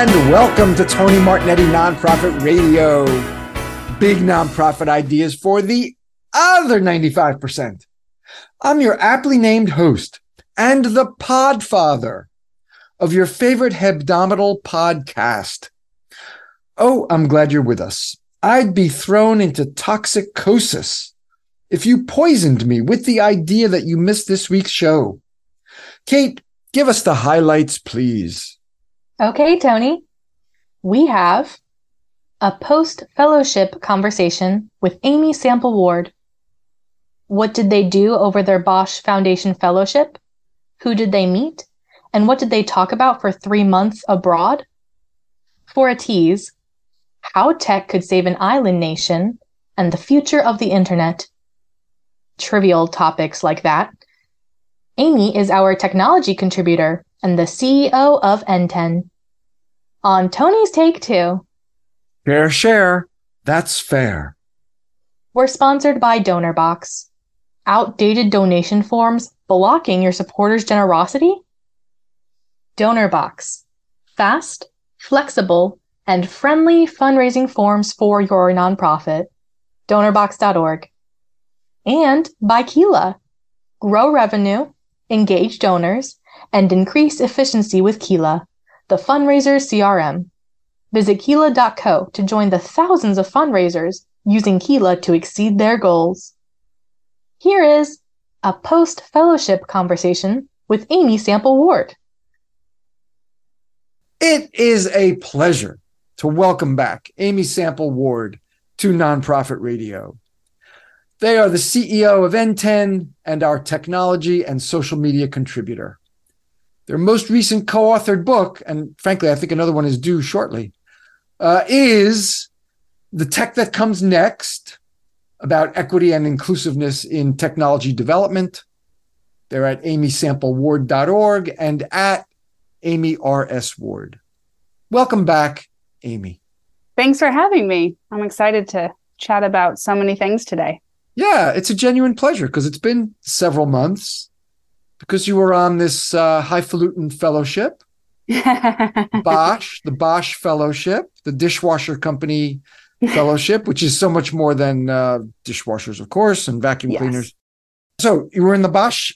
And welcome to Tony Martignetti Nonprofit Radio. Big nonprofit ideas for the other 95%. I'm your aptly named host and the podfather of your favorite hebdomadal podcast. Oh, I'm glad you're with us. I'd be thrown into toxicosis if you poisoned me with the idea that you missed this week's show. Kate, give us the highlights, please. Okay, Tony. We have a post fellowship conversation with Amy Sample Ward. What did they do over their Bosch Foundation Fellowship? Who did they meet? And what did they talk about for three months abroad? For a tease, how tech could save an island nation and the future of the internet. Trivial topics like that. Amy is our technology contributor and the CEO of NTEN. On Tony's Take Two. Fair share. That's fair. We're sponsored by DonorBox. Outdated donation forms blocking your supporters' generosity? DonorBox. Fast, flexible, and friendly fundraising forms for your nonprofit. DonorBox.org. And by Keela. Grow revenue, engage donors, and increase efficiency with Keela, the fundraiser CRM. Visit Keela.co to join the thousands of fundraisers using Keela to exceed their goals. Here is a post fellowship conversation with Amy Sample Ward. It is a pleasure to welcome back Amy Sample Ward to Nonprofit Radio. They are the CEO of NTEN and our technology and social media contributor. Their most recent co authored book, and frankly, I think another one is due shortly, uh, is The Tech That Comes Next about equity and inclusiveness in technology development. They're at amysampleward.org and at Amy R.S. Ward. Welcome back, Amy. Thanks for having me. I'm excited to chat about so many things today. Yeah, it's a genuine pleasure because it's been several months because you were on this uh, highfalutin fellowship, Bosch, the Bosch Fellowship, the dishwasher company fellowship, which is so much more than uh, dishwashers, of course, and vacuum yes. cleaners. So you were in the Bosch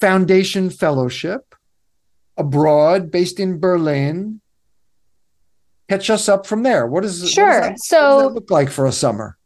Foundation Fellowship abroad, based in Berlin catch us up from there. What is sure? What that, so what look like for a summer?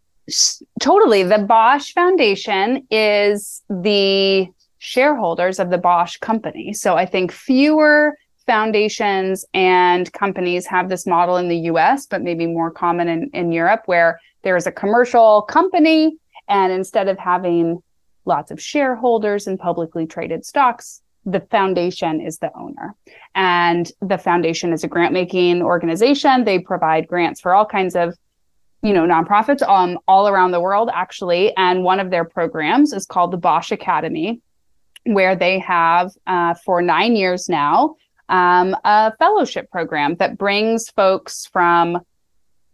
Totally. The Bosch Foundation is the shareholders of the Bosch company. So I think fewer foundations and companies have this model in the US, but maybe more common in, in Europe, where there is a commercial company. And instead of having lots of shareholders and publicly traded stocks, the foundation is the owner. And the foundation is a grant making organization. They provide grants for all kinds of you know nonprofits um, all around the world actually and one of their programs is called the bosch academy where they have uh, for nine years now um, a fellowship program that brings folks from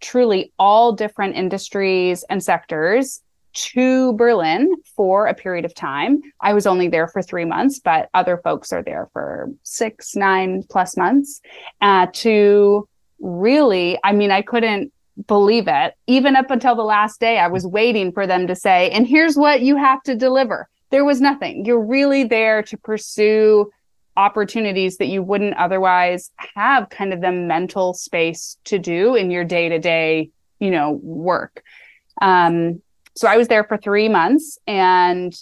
truly all different industries and sectors to Berlin for a period of time. I was only there for three months, but other folks are there for six, nine plus months uh, to really, I mean, I couldn't believe it. Even up until the last day, I was waiting for them to say, and here's what you have to deliver. There was nothing. You're really there to pursue opportunities that you wouldn't otherwise have kind of the mental space to do in your day to day, you know, work. Um, so I was there for three months and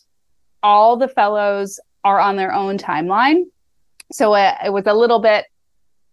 all the fellows are on their own timeline. So it, it was a little bit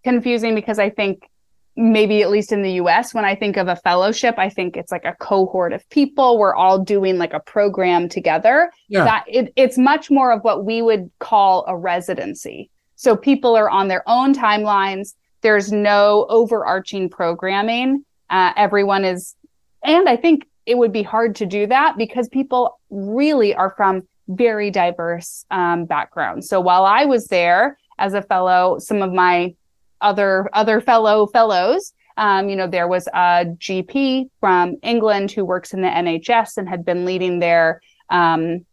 confusing because I think maybe at least in the US, when I think of a fellowship, I think it's like a cohort of people. We're all doing like a program together. Yeah. That it, it's much more of what we would call a residency. So people are on their own timelines. There's no overarching programming. Uh, everyone is, and I think it would be hard to do that because people really are from very diverse um, backgrounds. So while I was there as a fellow, some of my other other fellow fellows, um, you know, there was a GP from England who works in the NHS and had been leading their um,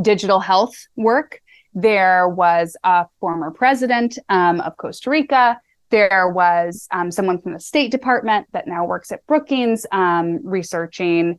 digital health work. There was a former president um, of Costa Rica. there was um, someone from the State Department that now works at Brookings, um, researching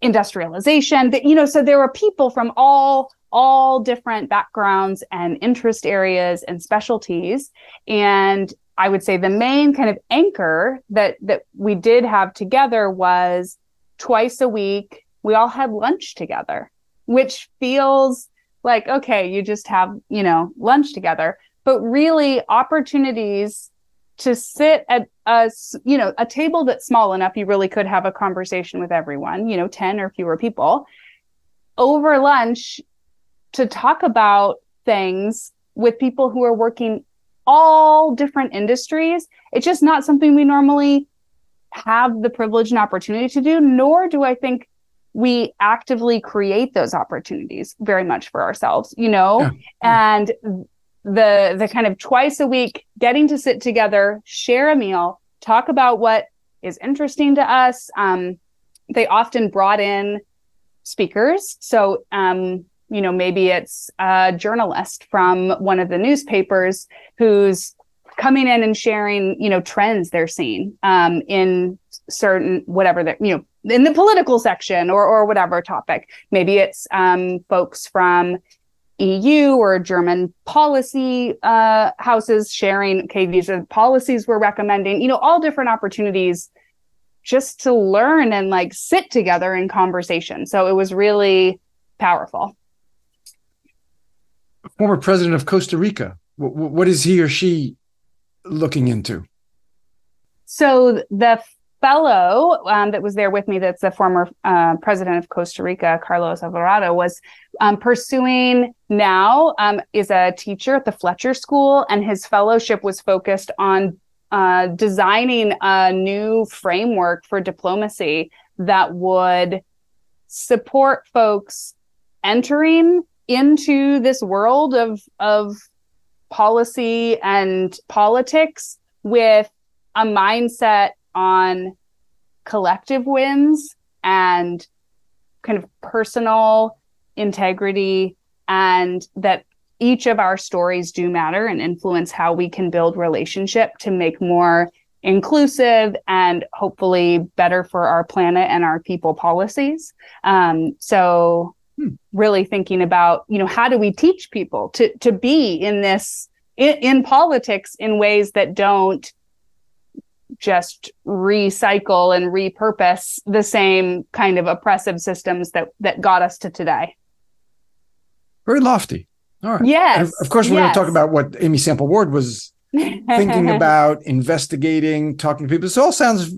industrialization. That you know, so there were people from all all different backgrounds and interest areas and specialties. And I would say the main kind of anchor that that we did have together was twice a week. We all had lunch together, which feels like okay, you just have you know lunch together but really opportunities to sit at a you know a table that's small enough you really could have a conversation with everyone you know 10 or fewer people over lunch to talk about things with people who are working all different industries it's just not something we normally have the privilege and opportunity to do nor do i think we actively create those opportunities very much for ourselves you know yeah. and the the kind of twice a week getting to sit together share a meal talk about what is interesting to us um, they often brought in speakers so um, you know maybe it's a journalist from one of the newspapers who's coming in and sharing you know trends they're seeing um, in certain whatever that you know in the political section or or whatever topic maybe it's um, folks from EU or German policy uh, houses sharing, okay, these are policies we're recommending, you know, all different opportunities just to learn and like sit together in conversation. So it was really powerful. Former president of Costa Rica, what is he or she looking into? So the fellow um, that was there with me, that's the former uh, president of Costa Rica, Carlos Alvarado, was um, pursuing now um, is a teacher at the Fletcher School, and his fellowship was focused on uh, designing a new framework for diplomacy that would support folks entering into this world of of policy and politics with a mindset on collective wins and kind of personal integrity and that each of our stories do matter and influence how we can build relationship to make more inclusive and hopefully better for our planet and our people policies. Um, so hmm. really thinking about you know how do we teach people to to be in this in, in politics in ways that don't just recycle and repurpose the same kind of oppressive systems that that got us to today. Very lofty. All right. Yes. And of course, we're yes. going to talk about what Amy Sample Ward was thinking about, investigating, talking to people. This all sounds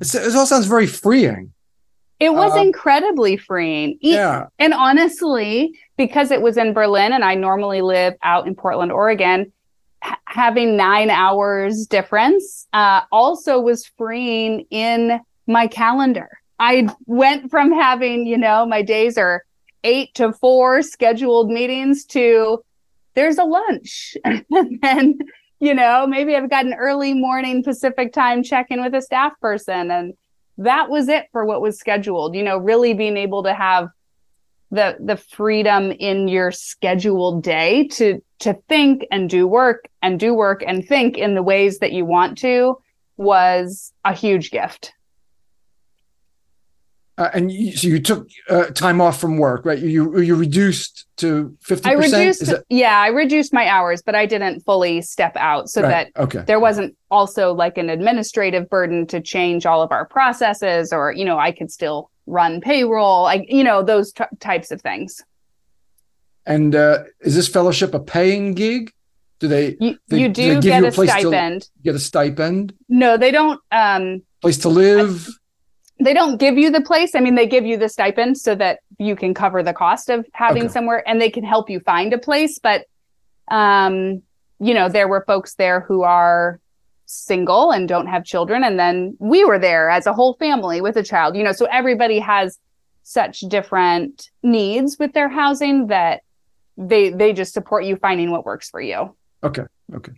it all sounds very freeing. It was uh, incredibly freeing. Yeah. And honestly, because it was in Berlin and I normally live out in Portland, Oregon, having nine hours difference uh, also was freeing in my calendar. I went from having, you know, my days are eight to four scheduled meetings to there's a lunch. and then, you know, maybe I've got an early morning Pacific time check in with a staff person. And that was it for what was scheduled, you know, really being able to have the the freedom in your scheduled day to to think and do work and do work and think in the ways that you want to was a huge gift. Uh, and you, so you took uh, time off from work, right? You you reduced to fifty. I reduced, that- yeah, I reduced my hours, but I didn't fully step out, so right. that okay. there wasn't also like an administrative burden to change all of our processes, or you know, I could still run payroll, like you know, those t- types of things. And uh, is this fellowship a paying gig? Do they? You, they, you do, do get you a, a stipend. get a stipend? No, they don't. Um, place to live. I, they don't give you the place. I mean, they give you the stipend so that you can cover the cost of having okay. somewhere, and they can help you find a place. But, um, you know, there were folks there who are single and don't have children, and then we were there as a whole family with a child. You know, so everybody has such different needs with their housing that they they just support you finding what works for you. Okay. Okay.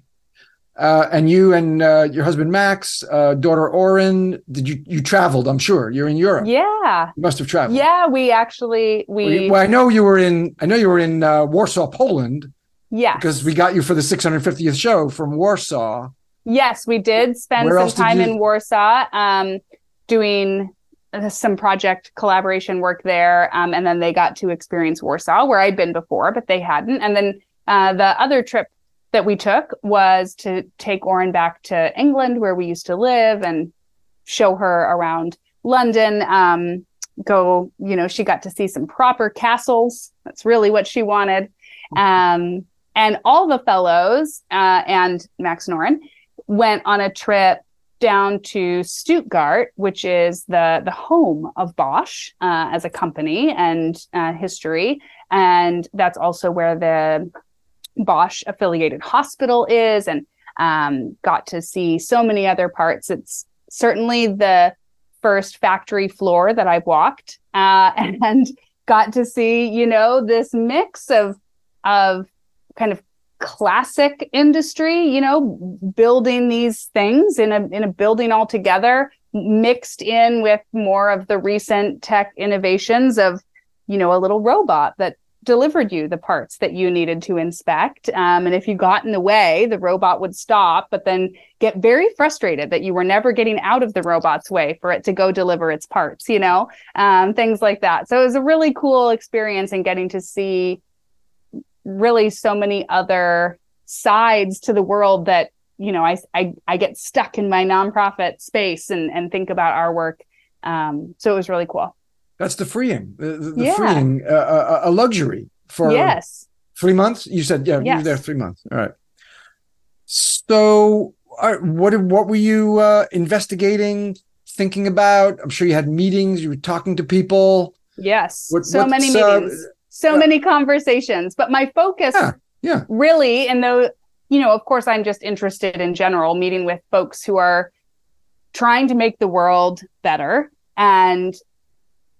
Uh, and you and uh, your husband Max, uh, daughter Oren, did you you traveled? I'm sure you're in Europe. Yeah, you must have traveled. Yeah, we actually we. Well, I know you were in. I know you were in uh, Warsaw, Poland. Yeah, Because we got you for the 650th show from Warsaw. Yes, we did spend Where some time you- in Warsaw um, doing uh, some project collaboration work there. Um, and then they got to experience Warsaw, where I'd been before, but they hadn't. And then uh, the other trip that we took was to take Oren back to England, where we used to live, and show her around London. Um, go, you know, she got to see some proper castles. That's really what she wanted. Um, and all the fellows uh, and Max Noren went on a trip down to Stuttgart, which is the the home of Bosch uh, as a company and uh, history, and that's also where the Bosch affiliated hospital is, and um, got to see so many other parts. It's certainly the first factory floor that I've walked, uh, and got to see you know this mix of of kind of classic industry you know building these things in a in a building altogether mixed in with more of the recent tech innovations of you know a little robot that delivered you the parts that you needed to inspect. Um, and if you got in the way the robot would stop but then get very frustrated that you were never getting out of the robot's way for it to go deliver its parts you know um, things like that. So it was a really cool experience and getting to see really so many other sides to the world that you know I, I i get stuck in my nonprofit space and and think about our work. Um so it was really cool That's the freeing, the, the, Yeah. freeing, uh, a, a luxury for yes three months. You said, yeah, you were there three months. All right. So, all right, what what were you uh, investigating, thinking about? I'm sure you had meetings. You were talking to people. yes What- so many what's, uh, meetings so uh, many conversations but my focus Yeah, yeah. really and though you know of course i'm just interested in general meeting with folks who are trying to make the world better and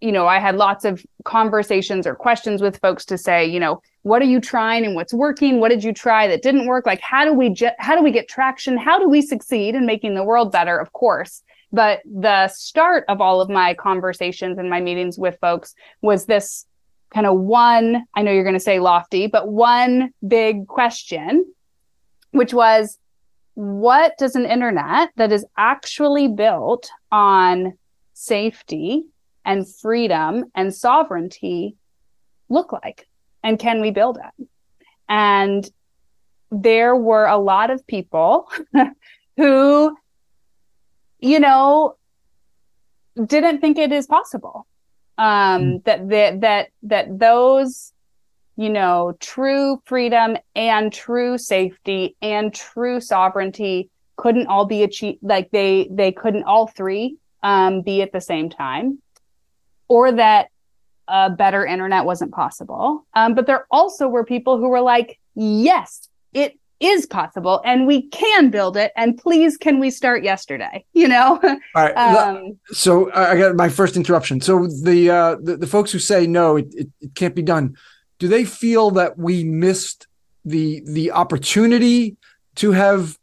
you know i had lots of conversations or questions with folks to say you know what are you trying and what's working? What did you try that didn't work? Like how do we how do we get traction? How do we succeed in making the world better? Of course. But the start of all of my conversations and my meetings with folks was this kind of one i know you're going to say lofty but one big question which was what does an internet that is actually built on safety and freedom and sovereignty look like and can we build it? And there were a lot of people who you know didn't think it is possible um that that that that those you know true freedom and true safety and true sovereignty couldn't all be achieved like they they couldn't all three um be at the same time or that a better internet wasn't possible um but there also were people who were like yes it is possible and we can build it and please can we start yesterday you know All right. um so I got my first interruption. So the uh, the, the folks who say no, it, it, it can't be done. Do they feel that we missed the the opportunity to have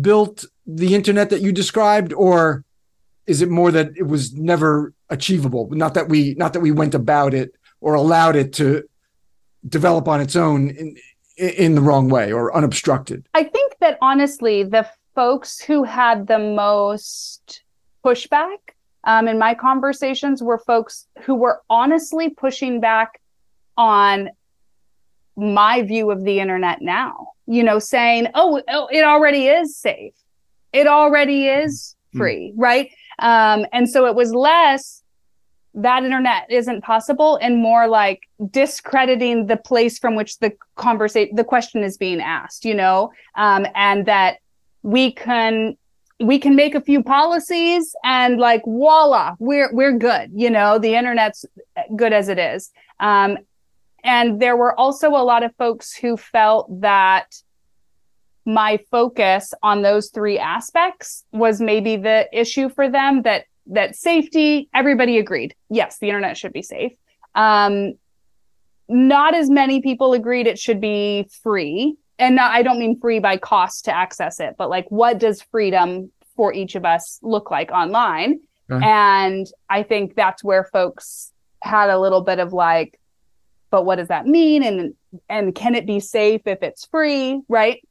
built the internet that you described, or is it more that it was never achievable? Not that we not that we went about it or allowed it to develop on its own in in the wrong way or unobstructed. I think that honestly, the folks who had the most pushback um, in my conversations were folks who were honestly pushing back on my view of the internet now. You know, saying, "Oh, oh it already is safe. It already is free, right?" Um, and so it was less that internet isn't possible and more like discrediting the place from which the conversation the question is being asked you know? Um, and that we can we can make a few policies and like voila we're we're good you know? The internet's good as it is. Um, and there were also a lot of folks who felt that my focus on those three aspects was maybe the issue for them that that safety everybody agreed yes the internet should be safe um not as many people agreed it should be free and not, i don't mean free by cost to access it but like what does freedom for each of us look like online Okay. and i think that's where folks had a little bit of like but what does that mean and and can it be safe if it's free, right?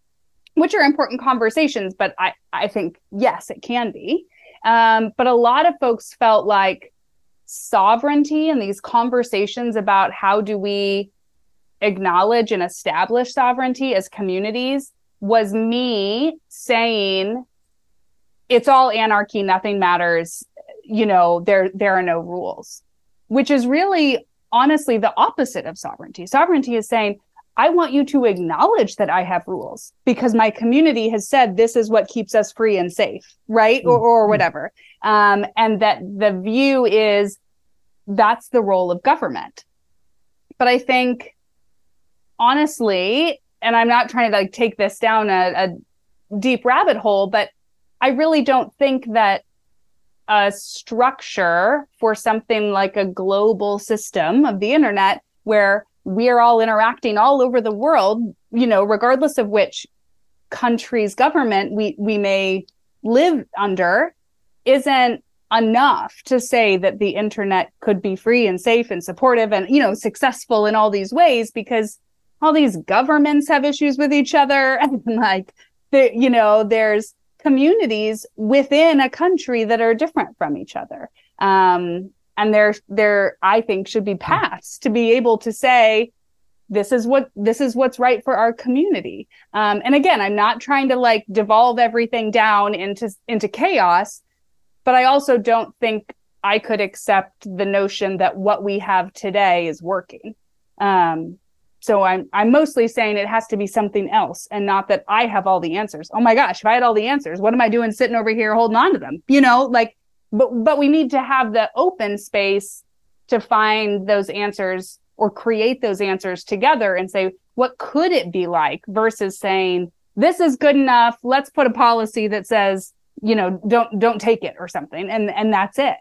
Which are important conversations, but I, I think, yes, it can be. Um, but a lot of folks felt like sovereignty and these conversations about how do we acknowledge and establish sovereignty as communities was me saying it's all anarchy. Nothing matters. You know there there are no rules which is really honestly the opposite of sovereignty. Sovereignty is saying i want you to acknowledge that i have rules because my community has said this is what keeps us free and safe right mm-hmm. or, or mm-hmm. whatever um, and that the view is that's the role of government but i think honestly and i'm not trying to like take this down a, a deep rabbit hole but i really don't think that a structure for something like a global system of the internet where we are all interacting all over the world, you know, regardless of which country's government we we may live under, isn't enough to say that the internet could be free and safe and supportive and you know successful in all these ways because all these governments have issues with each other and like the, you know there's communities within a country that are different from each other. Um, and there, there, I think, should be paths to be able to say, this is what this is what's right for our community. Um, and again, I'm not trying to like devolve everything down into into chaos, but I also don't think I could accept the notion that what we have today is working. Um, so I'm I'm mostly saying it has to be something else and not that I have all the answers. Oh my gosh, if I had all the answers, what am I doing sitting over here holding on to them? You know, like but but we need to have the open space to find those answers or create those answers together and say what could it be like versus saying this is good enough, let's put a policy that says, you know, don't don't take it or something and and that's it.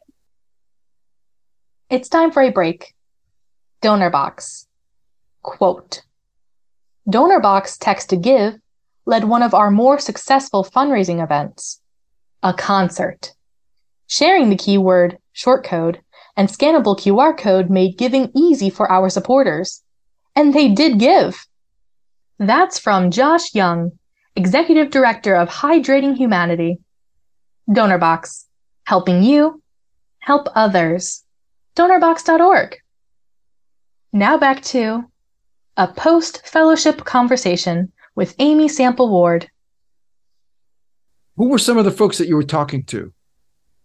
It's time for a break. DonorBox. Quote donor box Text to Give led one of our more successful fundraising events, a concert. Sharing the keyword short code and scannable QR code made giving easy for our supporters. And they did give. That's from Josh Young, Executive Director of Hydrating Humanity. DonorBox, helping you help others. DonorBox.org. Now back to a post fellowship conversation with Amy Sample Ward. Who were some of the folks that you were talking to?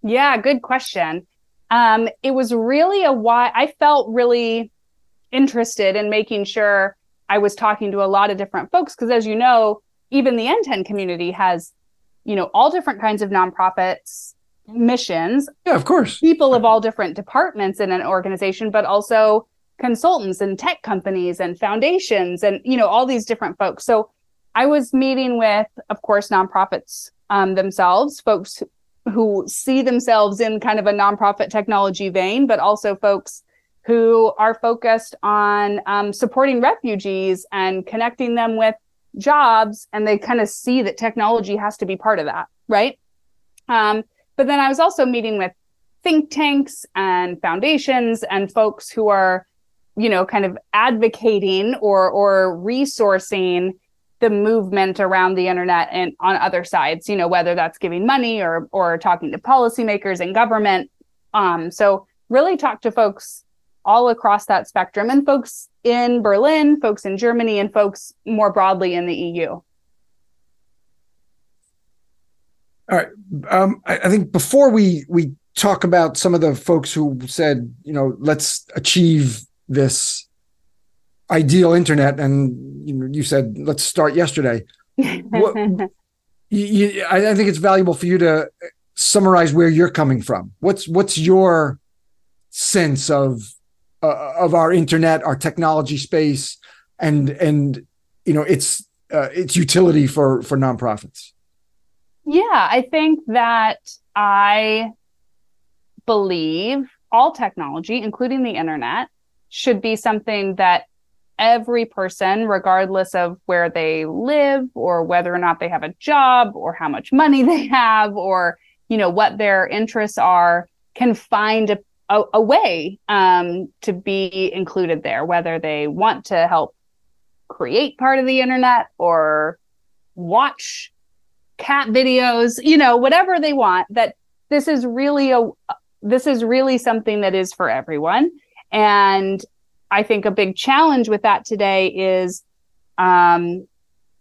Yeah, good question. Um, it was really a why I felt really interested in making sure I was talking to a lot of different folks because, as you know, even the NTEN community has, you know, all different kinds of nonprofits, missions. Yeah, of course. People of all different departments in an organization, but also consultants and tech companies and foundations and you know all these different folks so i was meeting with of course nonprofits um, themselves folks who see themselves in kind of a nonprofit technology vein but also folks who are focused on um, supporting refugees and connecting them with jobs and they kind of see that technology has to be part of that right? Um, but then i was also meeting with think tanks and foundations and folks who are you know, kind of advocating or or resourcing the movement around the internet and on other sides, you know, whether that's giving money or or talking to policymakers and government. Um, so really talk to folks all across that spectrum and folks in Berlin, folks in Germany, and folks more broadly in the EU. All right. Um, I, I, think before we we talk about some of the folks who said, you know, let's achieve this ideal internet and you, know, you said let's start yesterday. What, you, I, I think it's valuable for you to summarize where you're coming from. What's what's your sense of uh, of our internet our technology space and and you know its uh, its utility for for nonprofits? Yeah i think that i believe all technology including the internet should be something that every person, regardless of where they live or whether or not they have a job or how much money they have or, you know, what their interests are, can find a, a, a way um, to be included there, whether they want to help create part of the internet or watch cat videos, you know, whatever they want, that this is really a this is really something that is for everyone. And I think a big challenge with that today is um,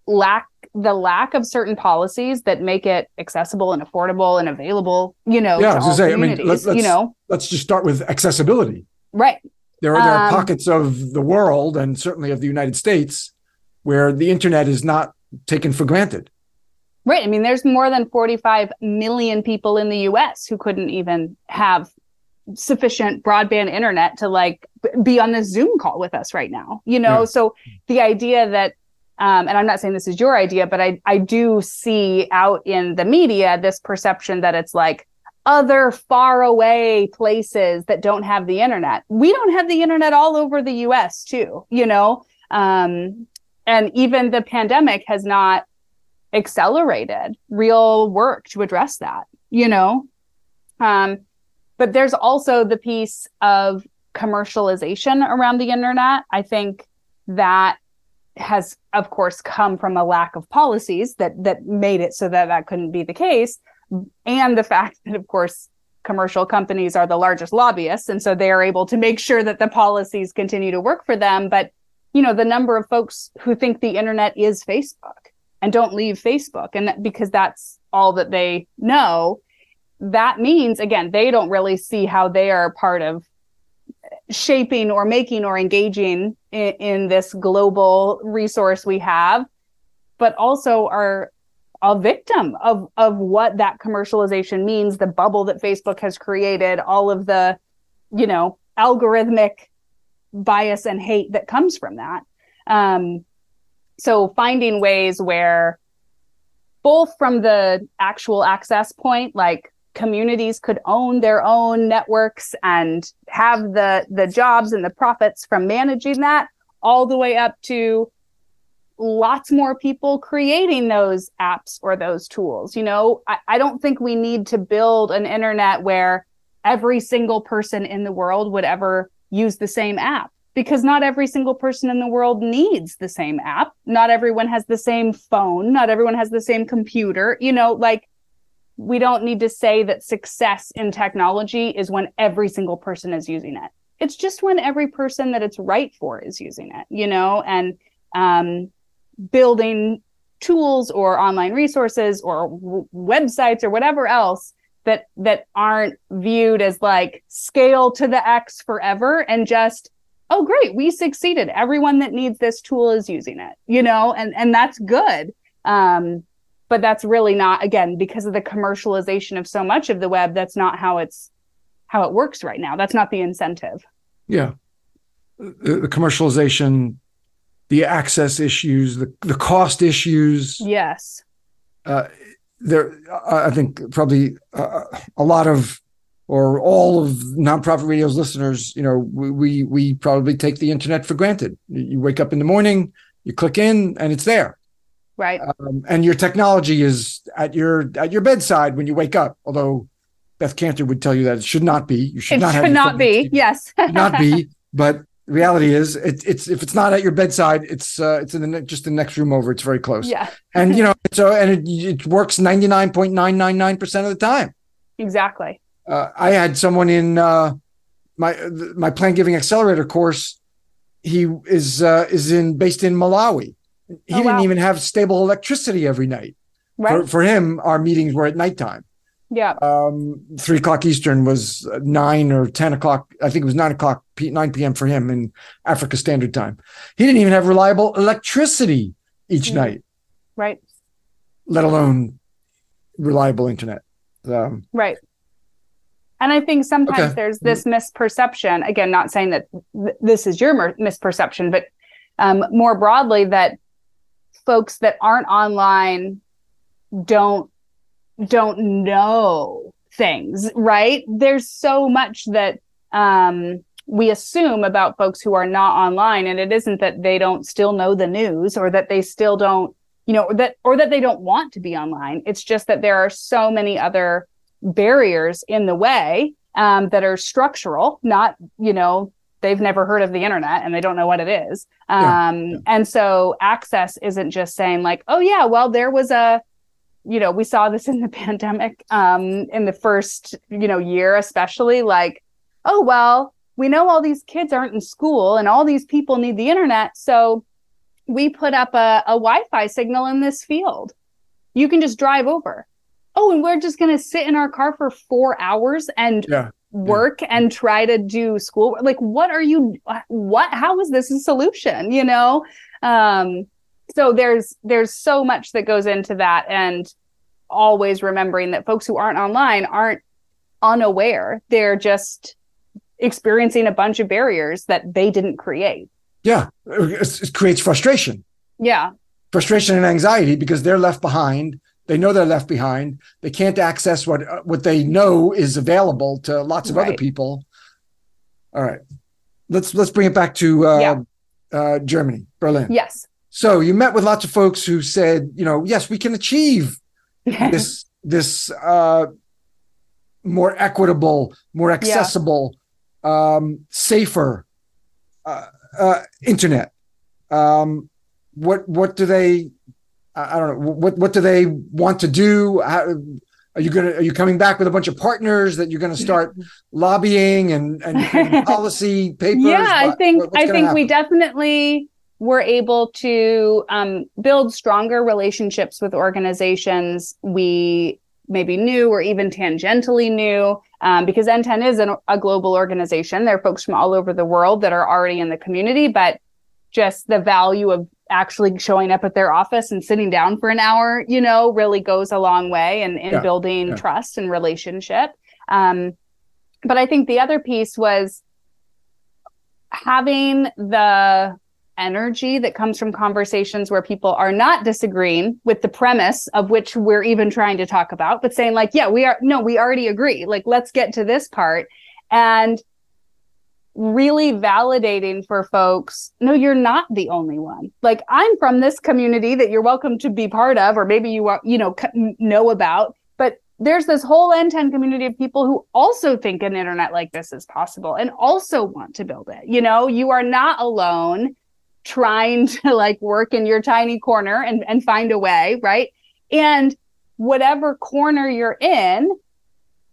lack the lack of certain policies that make it accessible and affordable and available. You know, yeah, to say, I mean, let's, let's, you know, let's just start with accessibility. Right. There are, there are um, pockets of the world and certainly of the United States where the internet is not taken for granted. Right. I mean, there's more than 45 million people in the US who couldn't even have sufficient broadband internet to like be on this Zoom call with us right now. You know, yeah. so the idea that um, and I'm not saying this is your idea, but I I do see out in the media this perception that it's like other far away places that don't have the internet. We don't have the internet all over the US too, you know? Um, and even the pandemic has not accelerated real work to address that, you know? Um, but there's also the piece of commercialization around the internet. I think that has, of course, come from a lack of policies that that made it so that that couldn't be the case, and the fact that, of course, commercial companies are the largest lobbyists, and so they are able to make sure that the policies continue to work for them. But you know, the number of folks who think the internet is Facebook and don't leave Facebook, and that, because that's all that they know, that means again they don't really see how they are part of shaping or making or engaging in, in this global resource we have but also are a victim of of what that commercialization means the bubble that facebook has created all of the you know algorithmic bias and hate that comes from that. Um, so finding ways where both from the actual access point like communities could own their own networks and have the the jobs and the profits from managing that all the way up to lots more people creating those apps or those tools you know? I, I don't think we need to build an internet where every single person in the world would ever use the same app because not every single person in the world needs the same app. Not everyone has the same phone. Not everyone has the same computer you know? Like we don't need to say that success in technology is when every single person is using it. It's just when every person that it's right for is using it, you know, and um, building tools or online resources or w- websites or whatever else that that aren't viewed as like scale to the x forever and just oh great we succeeded. Everyone that needs this tool is using it you know? And and that's good. Um but that's really not again because of the commercialization of so much of the web that's not how it's how it works right now. That's not the incentive. Yeah. The, the commercialization the access issues the, the cost issues. Yes. Uh, there i think probably uh, a lot of or all of nonprofit radio's listeners you know we, we we probably take the internet for granted. You wake up in the morning you click in and it's there right. Um, and your technology is at your at your bedside when you wake up although Beth Kanter would tell you that it should not be. You should not have it not should not be yes. Not be but reality is it, it's if it's not at your bedside it's uh, it's in the just the next room over. It's very close. Yeah. And you know so and it, it works 99.999% of the time. Exactly. Uh, i had someone in uh, my my plan giving accelerator course. He is uh, is in based in malawi he oh, didn't wow. even have stable electricity every night. Right. For, for him, our meetings were at nighttime. Yeah. Um, three o'clock Eastern was nine or 10 o'clock. I think it was nine o'clock, 9 p.m. for him in Africa Standard Time. He didn't even have reliable electricity each mm. night. Right. Let alone reliable internet. Um, right. And I think sometimes okay. there's this misperception. Again, not saying that th- this is your mer- misperception, but um, more broadly, that folks that aren't online don't don't know things right? There's so much that um, we assume about folks who are not online and it isn't that they don't still know the news or that they still don't you know or that or that they don't want to be online. It's just that there are so many other barriers in the way um, that are structural not you know they've never heard of the internet and they don't know what it is. Um, yeah. And so access isn't just saying like, oh yeah, well there was a, you know, we saw this in the pandemic um, in the first you know year, especially like, oh well, we know all these kids aren't in school and all these people need the internet, so we put up a, a Wi-Fi signal in this field. You can just drive over. Oh, and we're just going to sit in our car for four hours and yeah work and try to do school like what are you what how is this a solution you know? Um so there's there's so much that goes into that and always remembering that folks who aren't online aren't unaware. They're just experiencing a bunch of barriers that they didn't create. Yeah. It creates frustration. Yeah. Frustration and anxiety because they're left behind they know they're left behind. They can't access what what they know is available to lots of right. other people. All right, let's let's bring it back to uh, yeah. uh, Germany, Berlin. Yes. So you met with lots of folks who said, you know, yes, we can achieve this this uh, more equitable, more accessible, yeah. um, safer uh, uh, internet. Um, what what do they I don't know what what do they want to do? How, are you gonna are you coming back with a bunch of partners that you're gonna start lobbying and and policy papers? Yeah, I think I think happen? we definitely were able to um, build stronger relationships with organizations we maybe knew or even tangentially knew um, because NTEN is an, a global organization. There are folks from all over the world that are already in the community, but just the value of actually showing up at their office and sitting down for an hour, you know, really goes a long way in, in yeah, building yeah. trust and relationship. Um, but I think the other piece was having the energy that comes from conversations where people are not disagreeing with the premise of which we're even trying to talk about, but saying, like, yeah, we are, no, we already agree. Like, let's get to this part. And really validating for folks no you're not the only one. Like i'm from this community that you're welcome to be part of or maybe you are, you know know about but there's this whole NTEN community of people who also think an internet like this is possible and also want to build it. You know you are not alone trying to like work in your tiny corner and and find a way right? And whatever corner you're in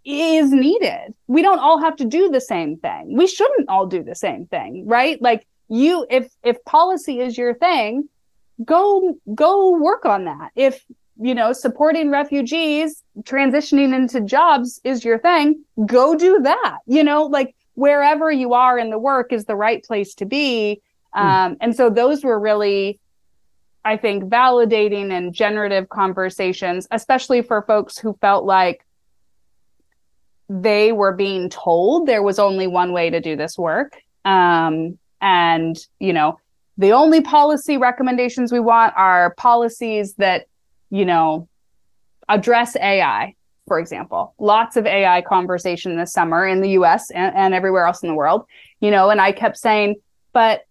is needed. We don't all have to do the same thing. We shouldn't all do the same thing, right? Like you if if policy is your thing, go go work on that. If you know, supporting refugees transitioning into jobs is your thing, go do that. You know, like wherever you are in the work is the right place to be. Mm. Um, and so those were really, I think, validating and generative conversations, especially for folks who felt like they were being told there was only one way to do this work. Um, and, you know, the only policy recommendations we want are policies that, you know, address AI, for example. Lots of AI conversation this summer in the US and, and everywhere else in the world, you know, and I kept saying, but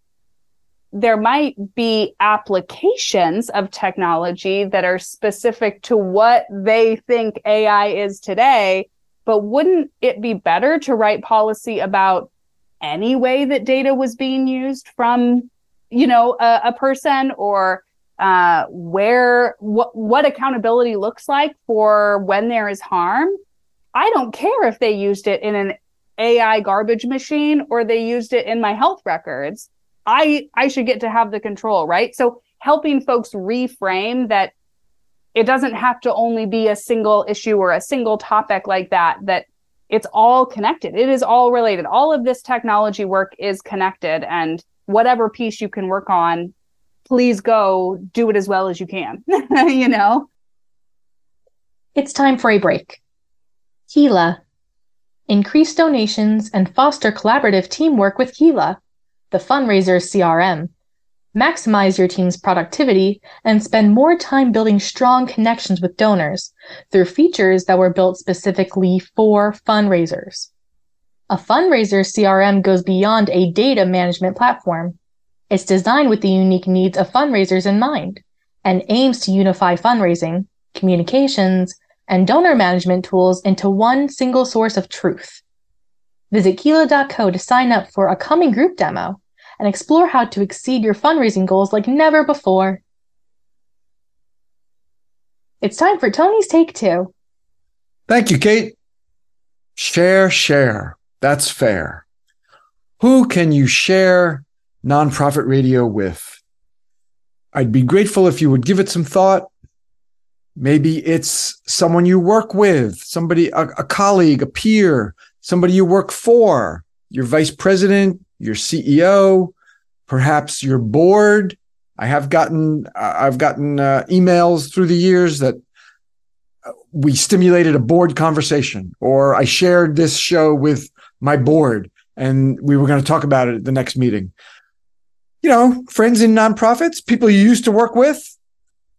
there might be applications of technology that are specific to what they think AI is today but wouldn't it be better to write policy about any way that data was being used from, you know, a, a person or uh, where what what accountability looks like for when there is harm? I don't care if they used it in an AI garbage machine or they used it in my health records. I I should get to have the control, right? So helping folks reframe that it doesn't have to only be a single issue or a single topic like that that it's all connected. It is all related. All of this technology work is connected and whatever piece you can work on please go do it as well as you can you know? It's time for a break. Keela. Increase donations and foster collaborative teamwork with Keela, the fundraiser CRM maximize your team's productivity, and spend more time building strong connections with donors through features that were built specifically for fundraisers. A fundraiser CRM goes beyond a data management platform. It's designed with the unique needs of fundraisers in mind and aims to unify fundraising, communications, and donor management tools into one single source of truth. Visit Keela.co to sign up for a coming group demo and explore how to exceed your fundraising goals like never before. It's time for Tony's Take Two. Thank you, Kate. Share, share. That's fair. Who can you share nonprofit radio with? I'd be grateful if you would give it some thought. Maybe it's someone you work with, somebody, a, a colleague, a peer, somebody you work for, your vice president, your CEO, perhaps your board. I have gotten, I've gotten uh, emails through the years that we stimulated a board conversation, or I shared this show with my board, and we were going to talk about it at the next meeting. You know, friends in nonprofits, people you used to work with,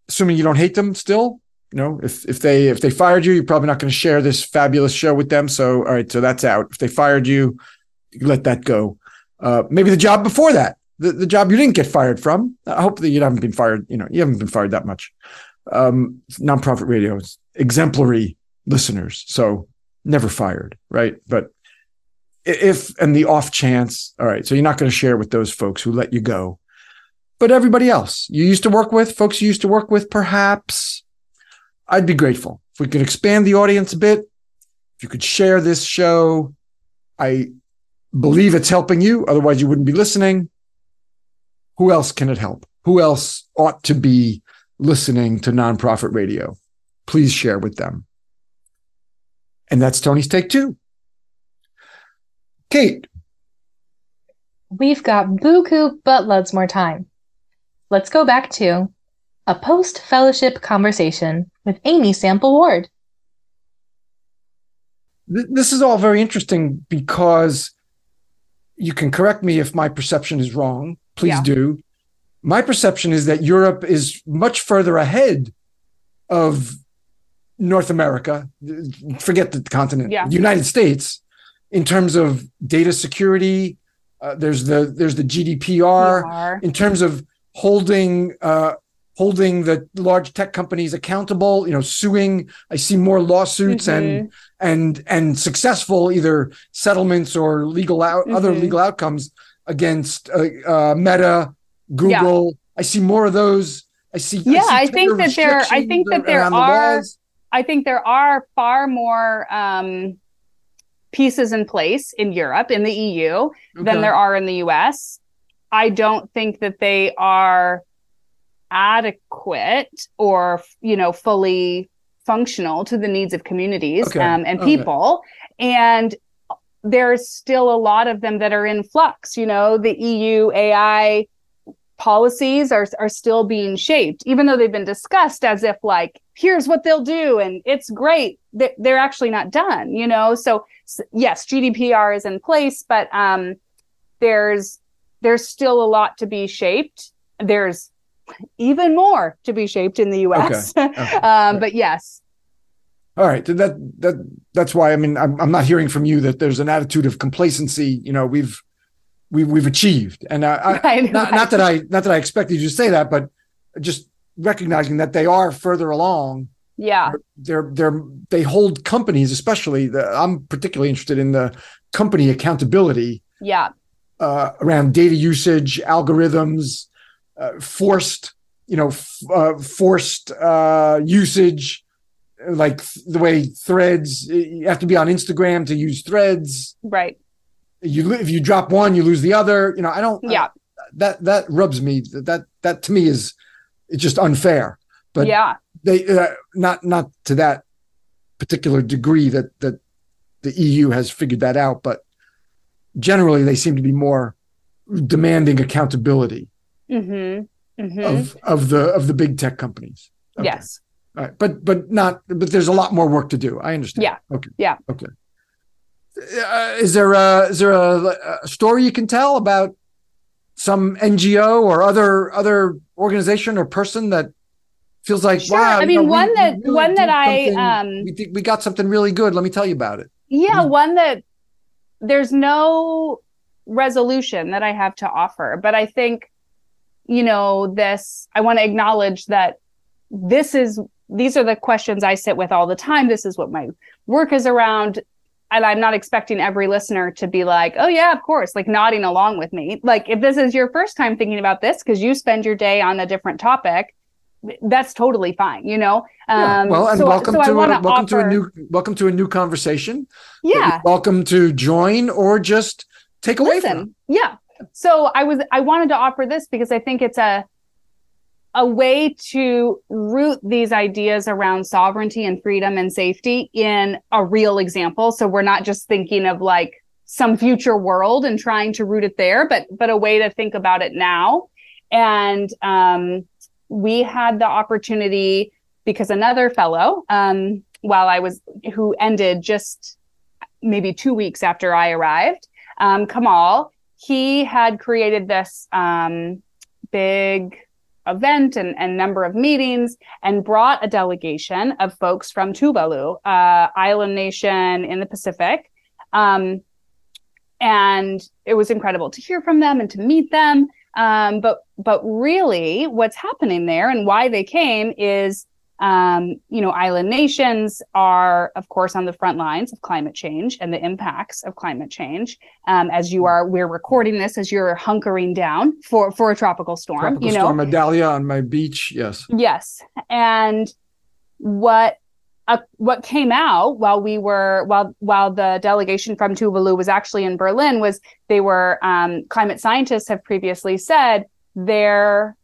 assuming you don't hate them still. You know, if if they if they fired you, you're probably not going to share this fabulous show with them. So, all right, so that's out. If they fired you, let that go. Uh, maybe the job before that, the, the job you didn't get fired from. I hope that you haven't been fired. You know, you haven't been fired that much. Um, nonprofit radio is exemplary listeners, so never fired, right? But if and the off chance, all right, so you're not going to share with those folks who let you go, but everybody else you used to work with, folks you used to work with, perhaps, I'd be grateful if we could expand the audience a bit. If you could share this show, I believe it's helping you. Otherwise, you wouldn't be listening. Who else can it help? Who else ought to be listening to nonprofit radio? Please share with them. And that's Tony's take two. Kate. We've got buku, but loads more time. Let's go back to a post fellowship conversation with Amy Sample Ward. This is all very interesting because you can correct me if my perception is wrong. Please yeah. do. My perception is that Europe is much further ahead of North America. Forget the continent, yeah. United States, in terms of data security. Uh, there's the there's the GDPR in terms of holding uh, holding the large tech companies accountable. You know, suing. I see more lawsuits mm-hmm. and and and successful either settlements or legal out mm-hmm. other legal outcomes against uh, uh, Meta, Google. Yeah. I see more of those. I see. Yeah, I, see I think that there. I think that there are. The I think there are far more um, pieces in place in Europe, in the EU, okay. than there are in the US. I don't think that they are adequate or, you know, fully functional to the needs of communities okay. um, and people. Okay. And there's still a lot of them that are in flux. You know, the EU AI policies are, are still being shaped, even though they've been discussed as if like, here's what they'll do and it's great. They're, they're actually not done, you know? So yes, GDPR is in place, but um, there's there's still a lot to be shaped. There's even more to be shaped in the U.S. Okay. Okay. um. But yes. All right. That that that's why I mean I'm I'm not hearing from you that there's an attitude of complacency. You know, we've we we've achieved, and I, right, not, right. not that I not that I expected you to say that, but just recognizing that they are further along yeah they're they're they hold companies especially the, i'm particularly interested in the company accountability yeah uh, around data usage algorithms uh, forced you know f- uh, forced uh, usage like the way threads you have to be on instagram to use threads. Right. You if you drop one you lose the other. You know i don't yeah. that that rubs me. That that to me is it's just unfair. But yeah. they uh, not not to that particular degree that that the EU has figured that out, but generally they seem to be more demanding accountability mm-hmm. Mm-hmm. of of the of the big tech companies. Okay. Yes, All right. but but not but there's a lot more work to do. I understand. Yeah. Okay. Yeah. Okay. Uh, is there a is there a, a story you can tell about some NGO or other other organization or person that feels like sure. wow. I mean, know, one we, that we really one that I um we think we got something really good. Let me tell you about it. Yeah, one that there's no resolution that I have to offer, but I think you know this. I want to acknowledge that this is these are the questions I sit with all the time. This is what my work is around. and I'm not expecting every listener to be like, oh, yeah, of course, like nodding along with me. Like, if this is your first time thinking about this because you spend your day on a different topic, that's totally fine, you know? Yeah. Um, well, and so, welcome, so to, a, welcome offer... to a new welcome to a new conversation. Yeah. Welcome to join or just take away Listen, from. Yeah. So I was I wanted to offer this because I think it's a a way to root these ideas around sovereignty and freedom and safety in a real example. So we're not just thinking of like some future world and trying to root it there, but but a way to think about it now. And um, we had the opportunity because another fellow, um, while I was who ended just maybe two weeks after I arrived, um, Kamal, he had created this um, big event and, and number of meetings and brought a delegation of folks from Tuvalu, uh, island nation in the Pacific. Um, and it was incredible to hear from them and to meet them. Um, but but really, what's happening there and why they came is um, you know, island nations are, of course, on the front lines of climate change and the impacts of climate change. Um, as you are, we're recording this as you're hunkering down for for a tropical storm. Tropical you know, storm Idalia on my beach. Yes. Yes, and what uh, what came out while we were while while the delegation from Tuvalu was actually in Berlin was they were um, climate scientists have previously said their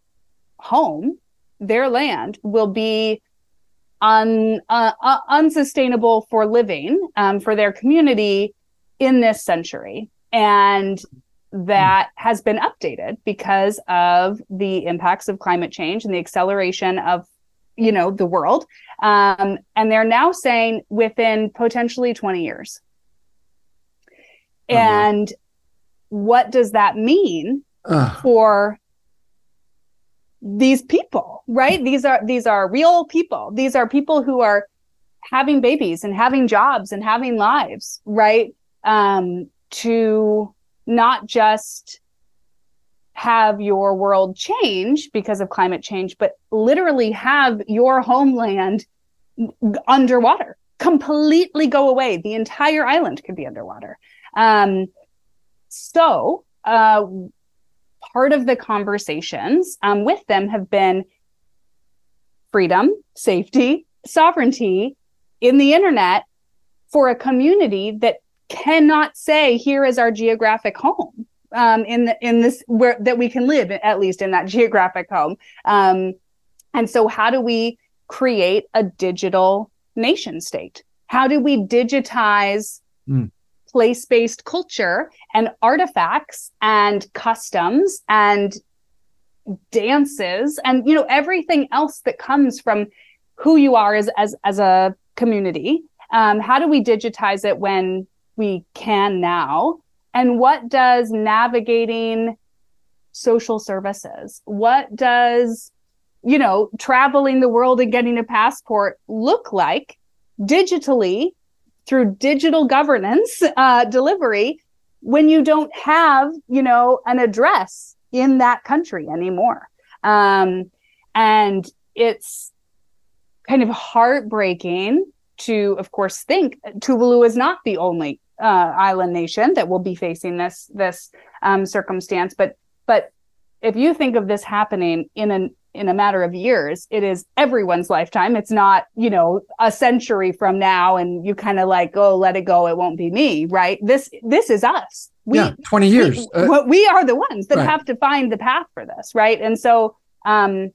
home their land will be un, uh, uh, unsustainable for living um, for their community in this century. And that has been updated because of the impacts of climate change and the acceleration of you know the world um, and they're now saying within potentially 20 years mm-hmm. and what does that mean for these people, right? These are these are real people. These are people who are having babies and having jobs and having lives, right? Um, to not just have your world change because of climate change, but literally have your homeland underwater, completely go away. The entire island could be underwater. Um, so, uh, part of the conversations um, with them have been freedom, safety, sovereignty in the internet for a community that cannot say here is our geographic home um, in the, in this where that we can live at least in that geographic home. Um, and so, how do we create a digital nation state? How do we digitize mm place based culture and artifacts and customs and dances and you know everything else that comes from who you are as as as a community. Um, how do we digitize it when we can now? And what does navigating social services what does you know traveling the world and getting a passport look like digitally through digital governance uh, delivery when you don't have, you know, an address in that country anymore. Um, and it's kind of heartbreaking to, of course, think Tuvalu is not the only uh, island nation that will be facing this this um, circumstance. But but if you think of this happening in an in a matter of years. It is everyone's lifetime. It's not, you know, a century from now and you kind of like, oh, let it go. It won't be me, right? This this is us. We, yeah, 20 years. We, uh, we are the ones that right. have to find the path for this, right? And so um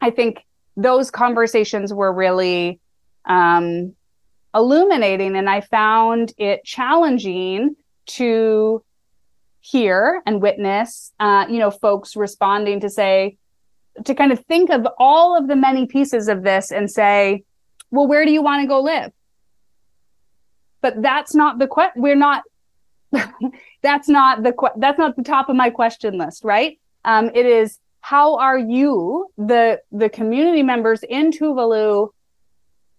I think those conversations were really um illuminating and I found it challenging to hear and witness uh, you know folks responding to say to kind of think of all of the many pieces of this and say, well, where do you want to go live? But that's not the question. We're not. that's not the que- that's not the top of my question list, right? Um, it is how are you the the community members in Tuvalu?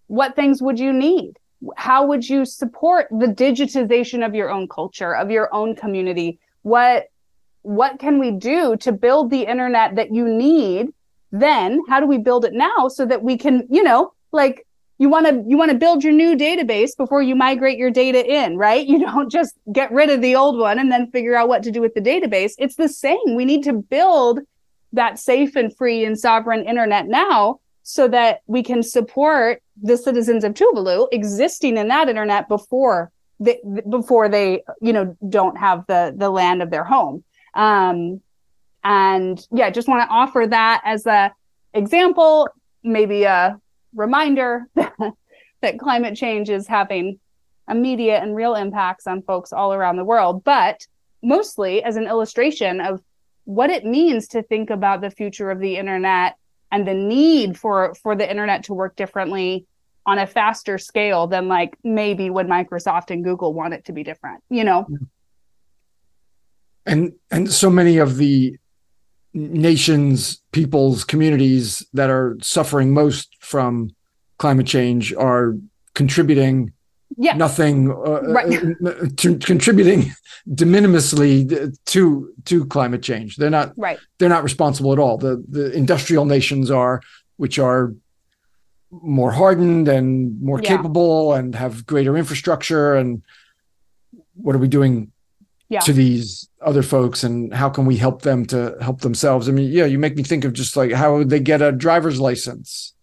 What things would you need? How would you support the digitization of your own culture, of your own community? What what can we do to build the internet that you need? Then how do we build it now so that we can you know like you want to you want to build your new database before you migrate your data in right? You don't just get rid of the old one and then figure out what to do with the database. It's the same. We need to build that safe and free and sovereign internet now so that we can support the citizens of Tuvalu existing in that internet before they before they you know don't have the the land of their home um and yeah just want to offer that as a example maybe a reminder that climate change is having immediate and real impacts on folks all around the world, but mostly as an illustration of what it means to think about the future of the internet and the need for for the internet to work differently on a faster scale than like maybe when Microsoft and Google want it to be different, you know. And and so many of the nations, peoples, communities that are suffering most from climate change are contributing yeah. nothing uh, right. Uh, to, contributing de minimisly to to climate change they're not right they're not responsible at all the the industrial nations are which are more hardened and more yeah. capable and have greater infrastructure and what are we doing yeah. to these other folks and how can we help them to help themselves? I mean yeah you make me think of just like how would they get a driver's license?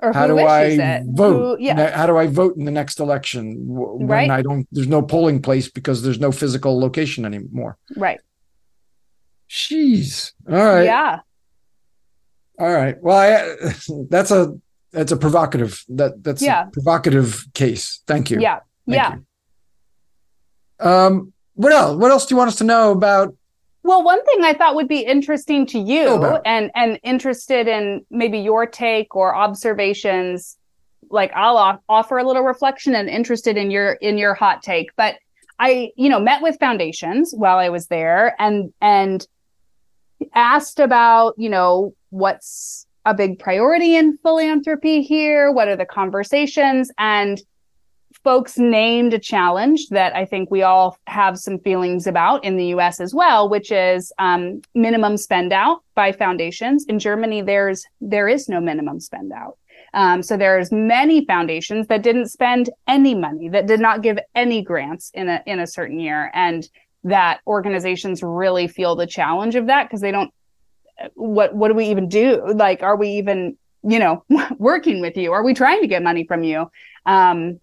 Or how do i vote who, yeah. how do i vote in the next election when right. i don't there's no polling place because there's no physical location anymore? Right. Jeez. All right. Yeah. All right. Well I, that's a that's a provocative that that's yeah. a provocative case. Thank you. Yeah. Thank yeah. you. um what else? What else do you want us to know about? Well, one thing I thought would be interesting to you and and interested in maybe your take or observations. Like I'll off- offer a little reflection and interested in your in your hot take. But I, you know, met with foundations while I was there and and asked about, you know, what's a big priority in philanthropy here? What are the conversations? And folks named a challenge that I think we all have some feelings about in the US as well, which is um, minimum spend out by foundations. In Germany, there's there is no minimum spend out. Um, so there's many foundations that didn't spend any money, that did not give any grants in a in a certain year, and that organizations really feel the challenge of that because they don't. What what do we even do? Like, are we even you know working with you? Are we trying to get money from you? Um,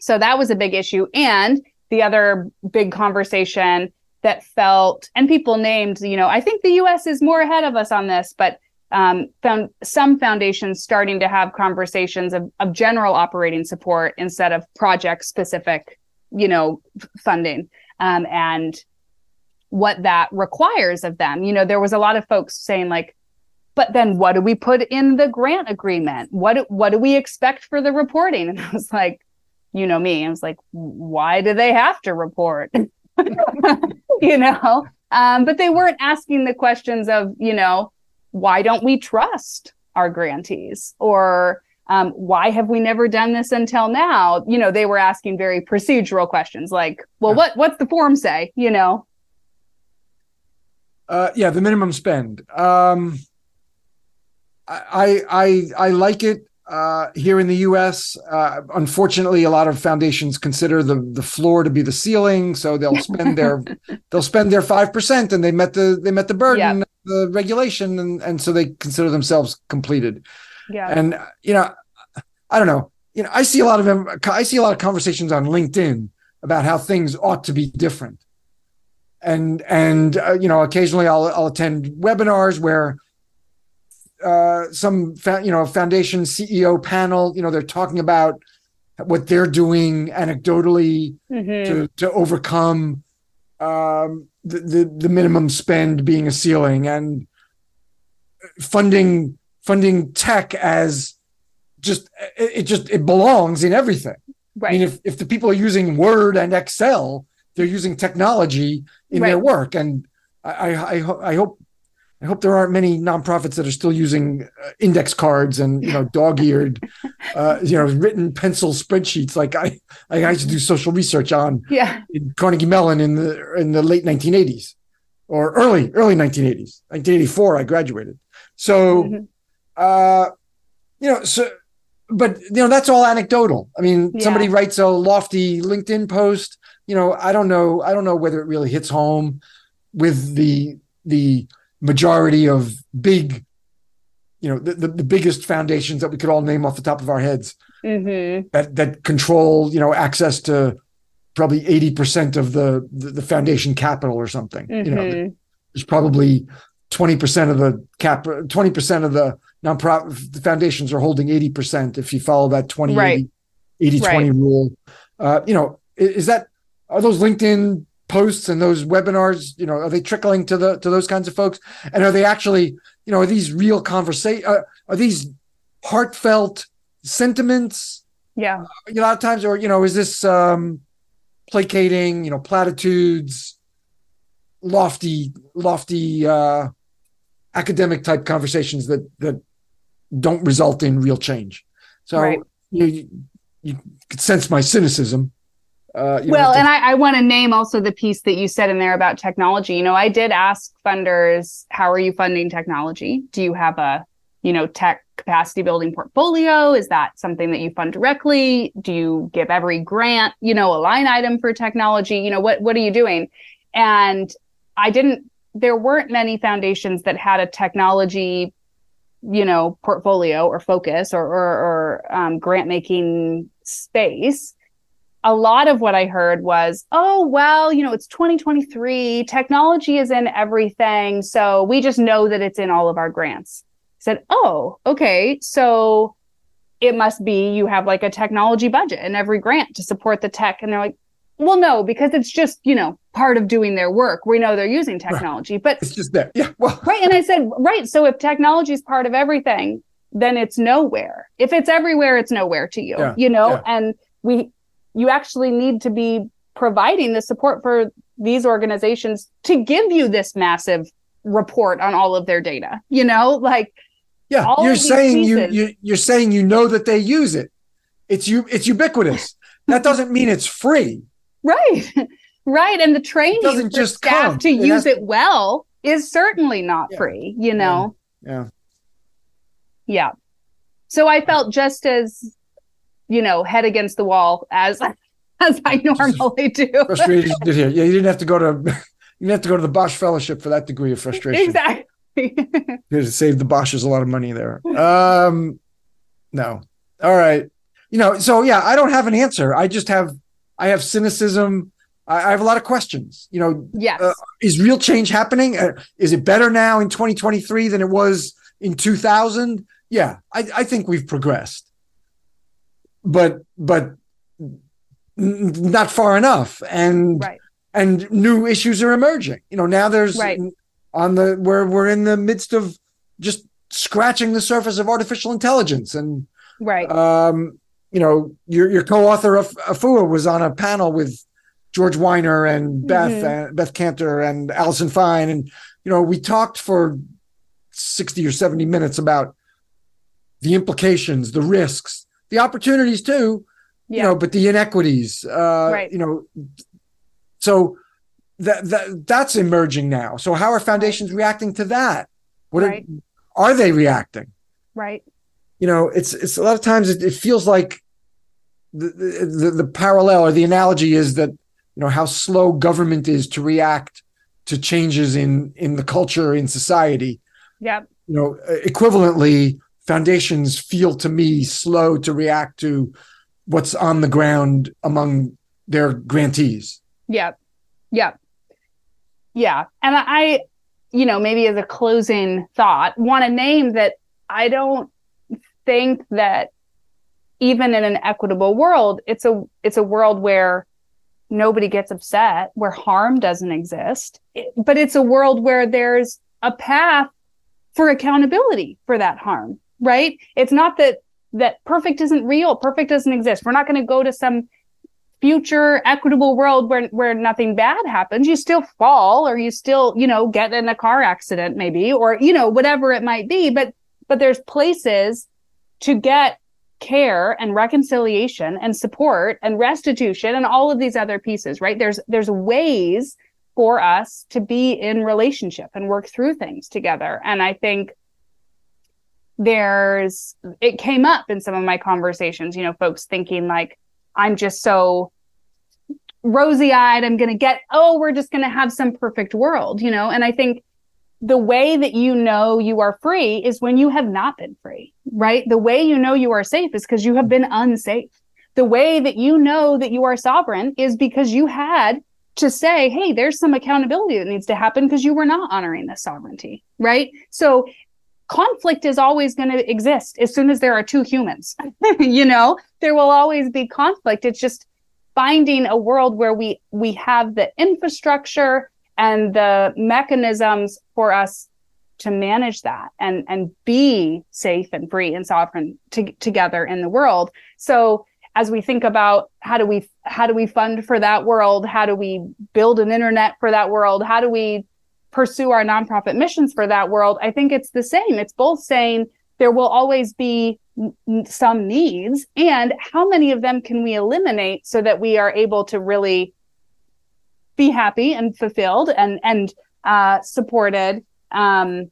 so that was a big issue. And the other big conversation that felt, and people named, you know, I think the US is more ahead of us on this, but um, found some foundations starting to have conversations of, of general operating support instead of project specific, you know, funding. Um, and what that requires of them. You know, there was a lot of folks saying like, but then what do we put in the grant agreement? What what do we expect for the reporting? And I was like, you know me. I was like, why do they have to report? you know, um, but they weren't asking the questions of, you know, why don't we trust our grantees or um, why have we never done this until now? You know, they were asking very procedural questions like, well, yeah. what what's the form say? You know. Uh, yeah, the minimum spend. Um, I I I like it uh, here in the U.S. Uh, unfortunately, a lot of foundations consider the the floor to be the ceiling, so they'll spend their they'll spend their five percent, and they met the they met the burden yep. the regulation, and and so they consider themselves completed. Yeah, and you know, I don't know. You know, I see a lot of I see a lot of conversations on LinkedIn about how things ought to be different, and and uh, you know, occasionally I'll I'll attend webinars where uh, some fa- you know foundation CEO panel. You know, they're talking about what they're doing anecdotally mm-hmm. to to overcome um, the, the the minimum spend being a ceiling and funding funding tech as just it, it just it belongs in everything. Right. I mean, if if the people are using Word and Excel, they're using technology in right. their work, and I I, I hope I hope there aren't many nonprofits that are still using uh, index cards and you know dog-eared, uh, you know, written pencil spreadsheets like I like I used to do social research on yeah. in Carnegie Mellon in the in the late 1980s or early early 1980s. 1984, I graduated. So, mm-hmm. uh, you know, so but you know that's all anecdotal. I mean, Yeah. somebody writes a lofty LinkedIn post. You know, I don't know. I don't know whether it really hits home with the the majority of big, you know, the, the, the biggest foundations that we could all name off the top of our heads hmm that that control, you know, access to probably eighty percent of the, the the foundation capital or something. You know, hmm there's probably 20% of the cap 20% of the nonprofit the foundations are holding 80% if you follow that 20 Right. 80 20 rule uh, you know i- is that are those linkedin posts and those webinars you know are they trickling to the to those kinds of folks and are they actually you know are these real conversation uh, are these heartfelt sentiments Yeah. a lot of times or you know is this um placating you know platitudes lofty lofty uh academic type conversations that that don't result in real change so Right. you, you you could sense my cynicism uh well, and I, I want to name also the piece that you said in there about technology. You know, I did ask funders, how are you funding technology? Do you have a, you know, tech capacity building portfolio? Is that something that you fund directly? Do you give every grant, you know, a line item for technology? You know, what what are you doing? And I didn't there weren't many foundations that had a technology you know portfolio or focus or or, or um, grant making space a lot of what I heard was, oh, well, you know, it's 2023. Technology is in everything. So we just know that it's in all of our grants. I said, oh, okay. So it must be you have like a technology budget in every grant to support the tech. And they're like, well, no, because it's just, you know, part of doing their work. We know they're using technology. But it's just there yeah well right. And I said, right. So if technology is part of everything, then it's nowhere. If it's everywhere, it's nowhere to you, Yeah, you know? yeah. And we, you actually need to be providing the support for these organizations to give you this massive report on all of their data, you know? Like, yeah you're saying you, you you're saying you know that they use it it's you it's ubiquitous that doesn't mean it's free right, right. And the training doesn't for just staff come. to It use it well is certainly not Yeah. free, you know? yeah Yeah. So I felt just as, you know, head against the wall as as I normally do. frustrated did here yeah you didn't have to go to you didn't have to go to the bosch fellowship for that degree of frustration exactly. to save the Bosch's a lot of money there. Um, no. All right. You know, so yeah, I don't have an answer. I just have, I have cynicism. I, I have a lot of questions. You know, yes. Uh, is real change happening? Uh, is it better now in 2023 than it was in 2000? Yeah, I, I think we've progressed, but but not far enough. And right. and new issues are emerging. You know, now there's Right. on the where we're in the midst of just scratching the surface of artificial intelligence and Right. um you know your your co-author of Afua was on a panel with George Weiner and Beth Mhm. and Beth Kanter and Allison Fine and you know we talked for 60 or 70 minutes about the implications the risks the opportunities too yeah. you know but the inequities uh Right. you know so that, that that's emerging now so how are foundations reacting to that what Right. are, are they reacting right. you know it's it's a lot of times it, it feels like the, the the parallel or the analogy is that you know how slow government is to react to changes in in the culture in society Yep. you know equivalently foundations feel to me slow to react to what's on the ground among their grantees Yeah. Yeah. Yeah. And I, you know, maybe as a closing thought, want to name that I don't think that even in an equitable world, it's a it's a world where nobody gets upset, where harm doesn't exist. It- but it's a world where there's a path for accountability for that harm, right? It's not that that perfect isn't real, perfect doesn't exist. We're not going to go to some future equitable world where where nothing bad happens you still fall or you still you know get in a car accident maybe or you know whatever it might be but but there's places to get care and reconciliation and support and restitution and all of these other pieces right there's there's ways for us to be in relationship and work through things together and i think there's it came up in some of my conversations you know folks thinking like i'm just so rosy eyed i'm going to get oh we're just going to have some perfect world you know? And i think the way that you know you are free is when you have not been free right? The way you know you are safe is because you have been unsafe. The way that you know that you are sovereign is because you had to say hey there's some accountability that needs to happen because you were not honoring the sovereignty right? So conflict is always going to exist as soon as there are two humans. you know, there will always be conflict. It's just finding a world where we we have the infrastructure and the mechanisms for us to manage that and and be safe and free and sovereign to, together in the world. So as we think about how do we how do we fund for that world? How do we build an internet for that world? How do we pursue our nonprofit missions for that world, I think it's the same. It's both saying there will always be some needs and how many of them can we eliminate so that we are able to really be happy and fulfilled and and uh, supported. Um,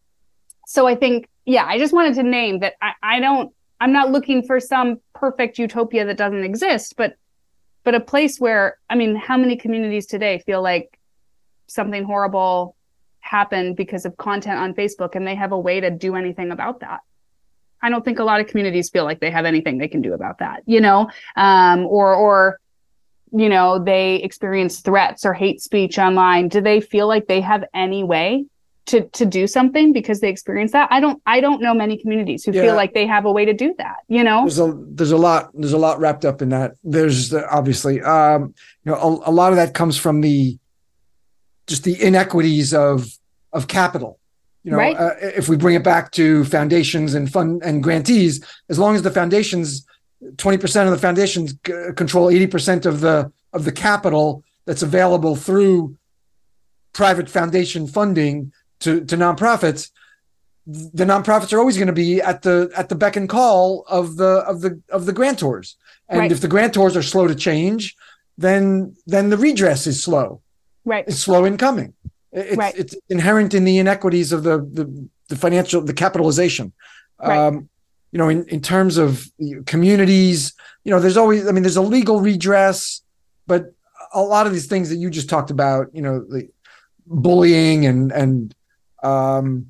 so I think, yeah, I just wanted to name that I, I don't, I'm not looking for some perfect utopia that doesn't exist, but but a place where, I mean, how many communities today feel like something horrible happen because of content on Facebook and they have a way to do anything about that. I don't think a lot of communities feel like they have anything they can do about that, you know, um, or, or, you know, they experience threats or hate speech online. Do they feel like they have any way to, to do something because they experience that? I don't, I don't know many communities who yeah. feel like they have a way to do that, you know? There's a, there's a lot, there's a lot wrapped up in that. There's the, obviously, um, you know, a, a lot of that comes from the, just the inequities of of capital. You know, right. uh, if we bring it back to foundations and fund and grantees, as long as the foundations, twenty percent of the foundations g- control eighty percent of the of the capital that's available through private foundation funding to to nonprofits, the nonprofits are always going to be at the at the beck and call of the of the of the grantors. And right. if the grantors are slow to change, then then the redress is slow. Right. It's slow in coming. It's, right. it's inherent in the inequities of the, the, the financial, the capitalization. Right. Um, you know, in, in terms of communities, you know, there's always, I mean, there's a legal redress, but a lot of these things that you just talked about, you know, the bullying and, and, um,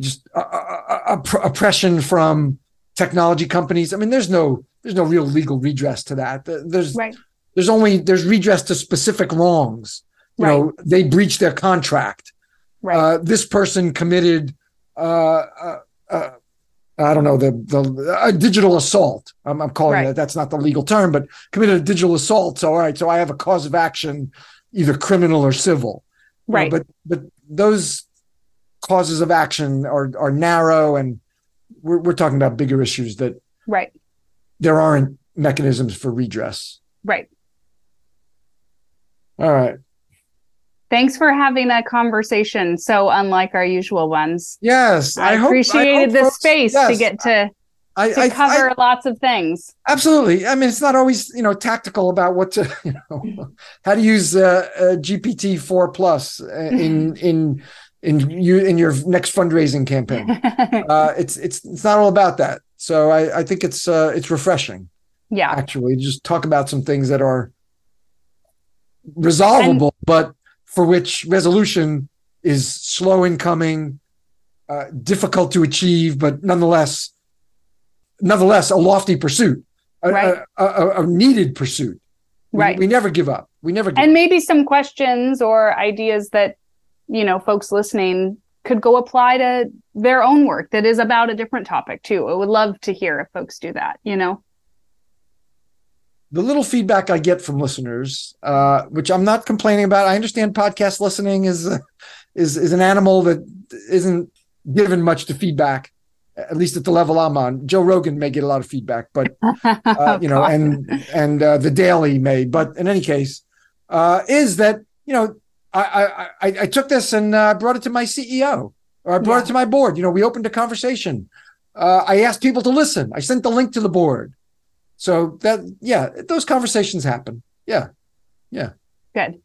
just uh, uh, uh, oppression from technology companies. I mean, there's no, there's no real legal redress to that. There's, right. there's only, there's redress to specific wrongs you right. know they breached their contract right. Uh, this person committed uh, uh, uh, I don't know the the a digital assault. I'm, I'm calling right. it. That's not the legal term, but committed a digital assault. So all right, so I have a cause of action, either criminal or civil. Right. You know, but but those causes of action are are narrow, and we're we're talking about bigger issues that right there aren't mechanisms for redress. Right. All right. Thanks for having a conversation so unlike our usual ones. Yes, I, I hope, appreciated I the folks, space yes, to get to I, to I, cover lots of things. Absolutely. I mean, it's not always you know tactical about what to you know how to use uh, uh, GPT four plus uh, in in in you in your next fundraising campaign. uh, it's it's it's not all about that. So I I think it's uh, it's refreshing. Yeah, actually, just talk about some things that are resolvable, and, but for which resolution is slow in coming, uh, difficult to achieve, but nonetheless, nonetheless, a lofty pursuit, a, right. a, a, a needed pursuit. Right. We, we, never give up. We never. and up. maybe some questions or ideas that you know folks listening could go apply to their own work that is about a different topic too. I would love to hear if folks do that. You know the little feedback I get from listeners, uh, which I'm not complaining about. I understand podcast listening is uh, is is an animal that isn't given much to feedback, at least at the level I'm on. Joe Rogan may get a lot of feedback, but uh, you know, and and uh, the Daily may. But in any case, uh, is that you know I I I, took this and uh, brought it to my CEO or I brought yeah. it to my board. You know, we opened a conversation. I asked people to listen. I sent the link to the board. So that yeah, those conversations happen. Yeah, yeah. Good.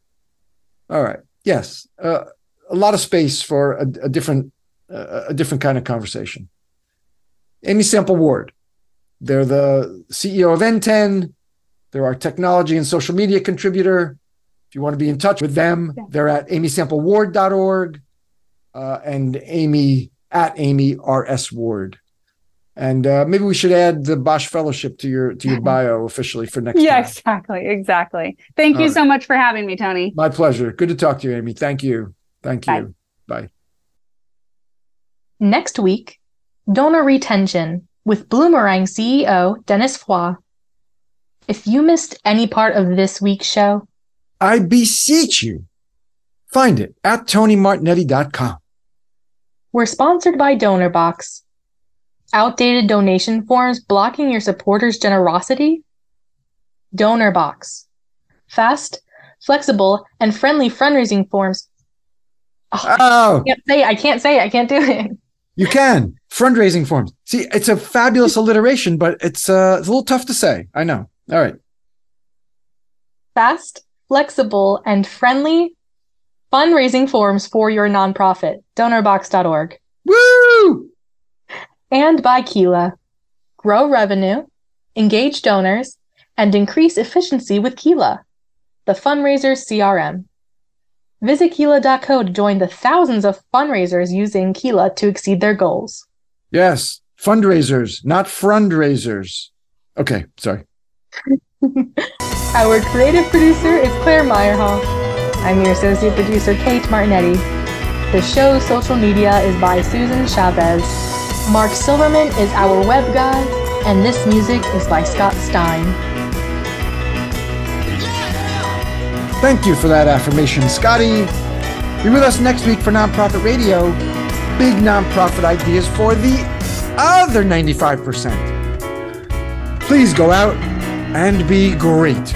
All right. Yes, uh, a lot of space for a, a different uh, a different kind of conversation. Amy Sample Ward. They're the CEO of NTEN. They're our technology and social media contributor. If you want to be in touch with them, yeah. they're at amysampleward.org uh, and Amy at Amy R.S. Ward. And uh, maybe we should add the Bosch Fellowship to your to your bio officially for next. Week. Yeah, time. exactly, exactly. Thank All you right. so much for having me, Tony. My pleasure. Good to talk to you, Amy. Thank you. Thank you. Bye. Bye. Next week, donor retention with Bloomerang CEO Dennis Foy. If you missed any part of this week's show, I beseech you, find it at tonymartignetti.com. We're sponsored by DonorBox. Outdated donation forms blocking your supporters' generosity? DonorBox. Fast, flexible, and friendly fundraising forms. Oh, oh. I can't say. I can't say. I can't do it. You can. Fundraising forms. See, it's a fabulous alliteration, but it's, uh, it's a little tough to say. I know. All right. Fast, flexible, and friendly fundraising forms for your nonprofit. Donorbox.org. Woo! And by Keela. Grow revenue, engage donors, and increase efficiency with Keela, the fundraiser CRM. Visit Keela.co to join the thousands of fundraisers using Keela to exceed their goals. Yes, fundraisers, not fundraisers. Okay, sorry. Our creative producer is Claire Meyerhoff. I'm your associate producer, Kate Martignetti. The show's social media is by Susan Chavez. Mark Silverman is our web guy, and this music is by Scott Stein. Thank you for that affirmation, Scotty. Be with us next week for Nonprofit Radio. Big nonprofit ideas for the other 95%. Please go out and be great.